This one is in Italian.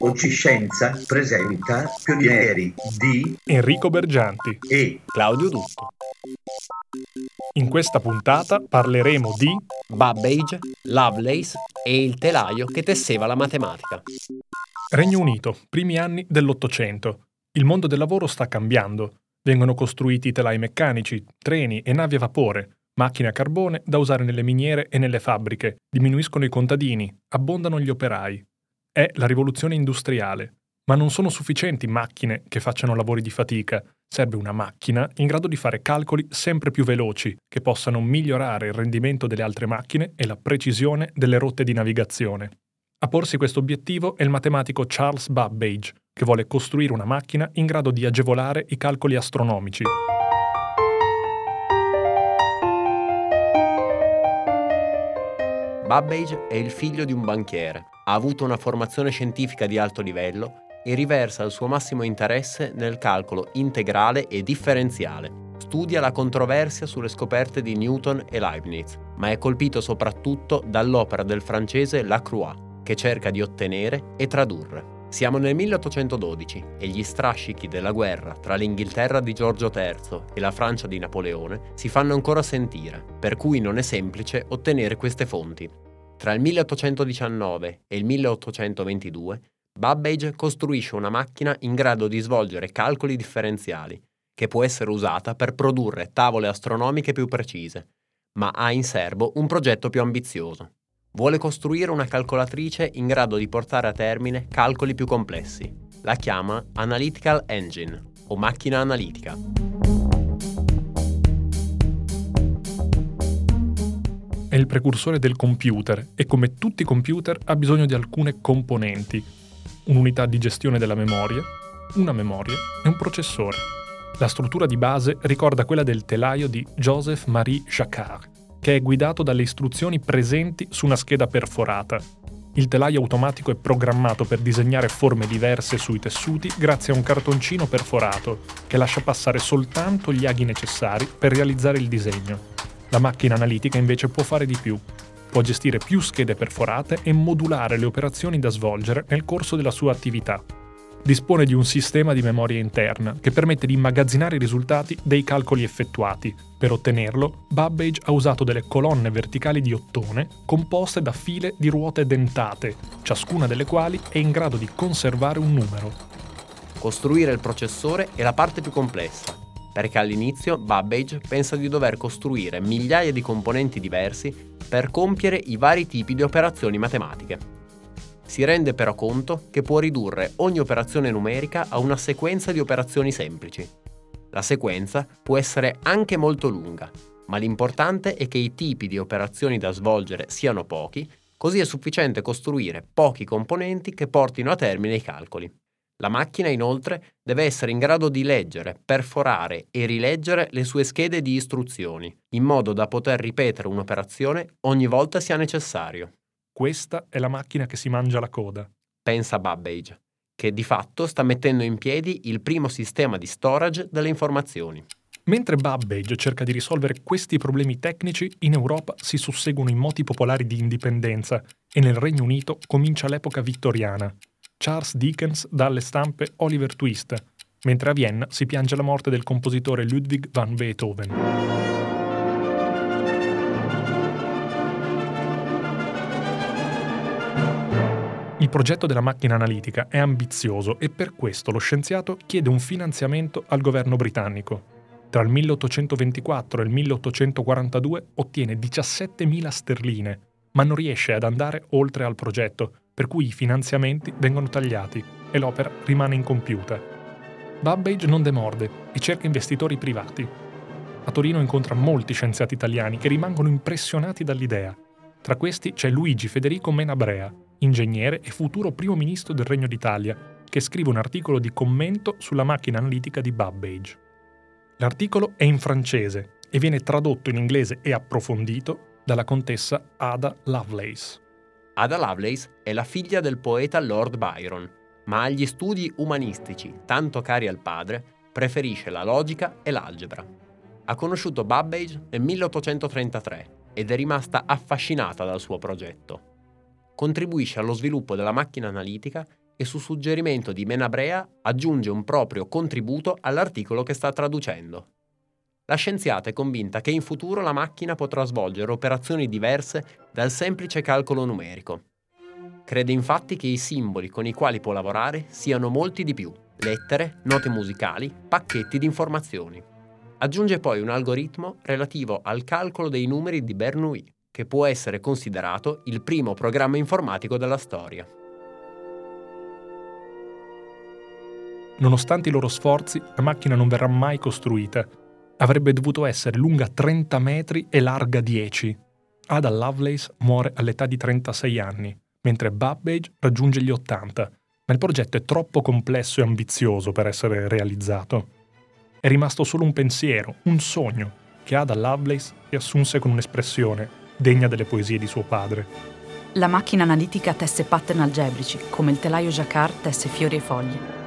Oggi Scienza presenta Pionieri di Enrico Bergianti e Claudio Dutto. In questa puntata parleremo di Babbage, Lovelace e il telaio che tesseva la matematica. Regno Unito, primi anni dell'Ottocento. Il mondo del lavoro sta cambiando. Vengono costruiti telai meccanici, treni e navi a vapore, macchine a carbone da usare nelle miniere e nelle fabbriche, diminuiscono i contadini, abbondano gli operai. È la rivoluzione industriale. Ma non sono sufficienti macchine che facciano lavori di fatica. Serve una macchina in grado di fare calcoli sempre più veloci, che possano migliorare il rendimento delle altre macchine e la precisione delle rotte di navigazione. A porsi questo obiettivo è il matematico Charles Babbage, che vuole costruire una macchina in grado di agevolare i calcoli astronomici. Babbage è il figlio di un banchiere, ha avuto una formazione scientifica di alto livello e riversa il suo massimo interesse nel calcolo integrale e differenziale. Studia la controversia sulle scoperte di Newton e Leibniz, ma è colpito soprattutto dall'opera del francese Lacroix, che cerca di ottenere e tradurre. Siamo nel 1812 e gli strascichi della guerra tra l'Inghilterra di Giorgio III e la Francia di Napoleone si fanno ancora sentire, per cui non è semplice ottenere queste fonti. Tra il 1819 e il 1822 Babbage costruisce una macchina in grado di svolgere calcoli differenziali, che può essere usata per produrre tavole astronomiche più precise, ma ha in serbo un progetto più ambizioso. Vuole costruire una calcolatrice in grado di portare a termine calcoli più complessi. La chiama Analytical Engine o macchina analitica. Il precursore del computer e come tutti i computer ha bisogno di alcune componenti. Un'unità di gestione della memoria, una memoria e un processore. La struttura di base ricorda quella del telaio di Joseph Marie Jacquard, che è guidato dalle istruzioni presenti su una scheda perforata. Il telaio automatico è programmato per disegnare forme diverse sui tessuti grazie a un cartoncino perforato che lascia passare soltanto gli aghi necessari per realizzare il disegno. La macchina analitica invece può fare di più. Può gestire più schede perforate e modulare le operazioni da svolgere nel corso della sua attività dispone di un sistema di memoria interna che permette di immagazzinare i risultati dei calcoli effettuati. Per ottenerlo, Babbage ha usato delle colonne verticali di ottone composte da file di ruote dentate, ciascuna delle quali è in grado di conservare un numero. Costruire il processore è la parte più complessa, perché all'inizio Babbage pensa di dover costruire migliaia di componenti diversi per compiere i vari tipi di operazioni matematiche. Si rende però conto che può ridurre ogni operazione numerica a una sequenza di operazioni semplici. La sequenza può essere anche molto lunga, ma l'importante è che i tipi di operazioni da svolgere siano pochi, così è sufficiente costruire pochi componenti che portino a termine i calcoli. La macchina inoltre deve essere in grado di leggere, perforare e rileggere le sue schede di istruzioni, in modo da poter ripetere un'operazione ogni volta sia necessario. Questa è la macchina che si mangia la coda. Pensa Babbage, che di fatto sta mettendo in piedi il primo sistema di storage delle informazioni. Mentre Babbage cerca di risolvere questi problemi tecnici, in Europa si susseguono i moti popolari di indipendenza e nel Regno Unito comincia l'epoca vittoriana. Charles Dickens dà alle stampe Oliver Twist, mentre a Vienna si piange la morte del compositore Ludwig van Beethoven. Il progetto della macchina analitica è ambizioso e per questo lo scienziato chiede un finanziamento al governo britannico. Tra il 1824 e il 1842 ottiene 17.000 sterline, ma non riesce ad andare oltre al progetto, per cui i finanziamenti vengono tagliati e l'opera rimane incompiuta. Babbage non demorde e cerca investitori privati. A Torino incontra molti scienziati italiani che rimangono impressionati dall'idea. Tra questi c'è Luigi Federico Menabrea, ingegnere e futuro primo ministro del Regno d'Italia, che scrive un articolo di commento sulla macchina analitica di Babbage. L'articolo è in francese e viene tradotto in inglese e approfondito dalla contessa Ada Lovelace. Ada Lovelace è la figlia del poeta Lord Byron, ma agli studi umanistici, tanto cari al padre, preferisce la logica e l'algebra. Ha conosciuto Babbage nel 1833 ed è rimasta affascinata dal suo progetto contribuisce allo sviluppo della macchina analitica e su suggerimento di Menabrea aggiunge un proprio contributo all'articolo che sta traducendo. La scienziata è convinta che in futuro la macchina potrà svolgere operazioni diverse dal semplice calcolo numerico. Crede infatti che i simboli con i quali può lavorare siano molti di più, lettere, note musicali, pacchetti di informazioni. Aggiunge poi un algoritmo relativo al calcolo dei numeri di Bernoulli, che può essere considerato il primo programma informatico della storia. Nonostante i loro sforzi, la macchina non verrà mai costruita. Avrebbe dovuto essere lunga 30 metri e larga 10. Ada Lovelace muore all'età di 36 anni, mentre Babbage raggiunge gli 80, ma il progetto è troppo complesso e ambizioso per essere realizzato. È rimasto solo un pensiero, un sogno, che Ada Lovelace riassunse con un'espressione degna delle poesie di suo padre. La macchina analitica tesse pattern algebrici, come il telaio Jacquard tesse fiori e foglie.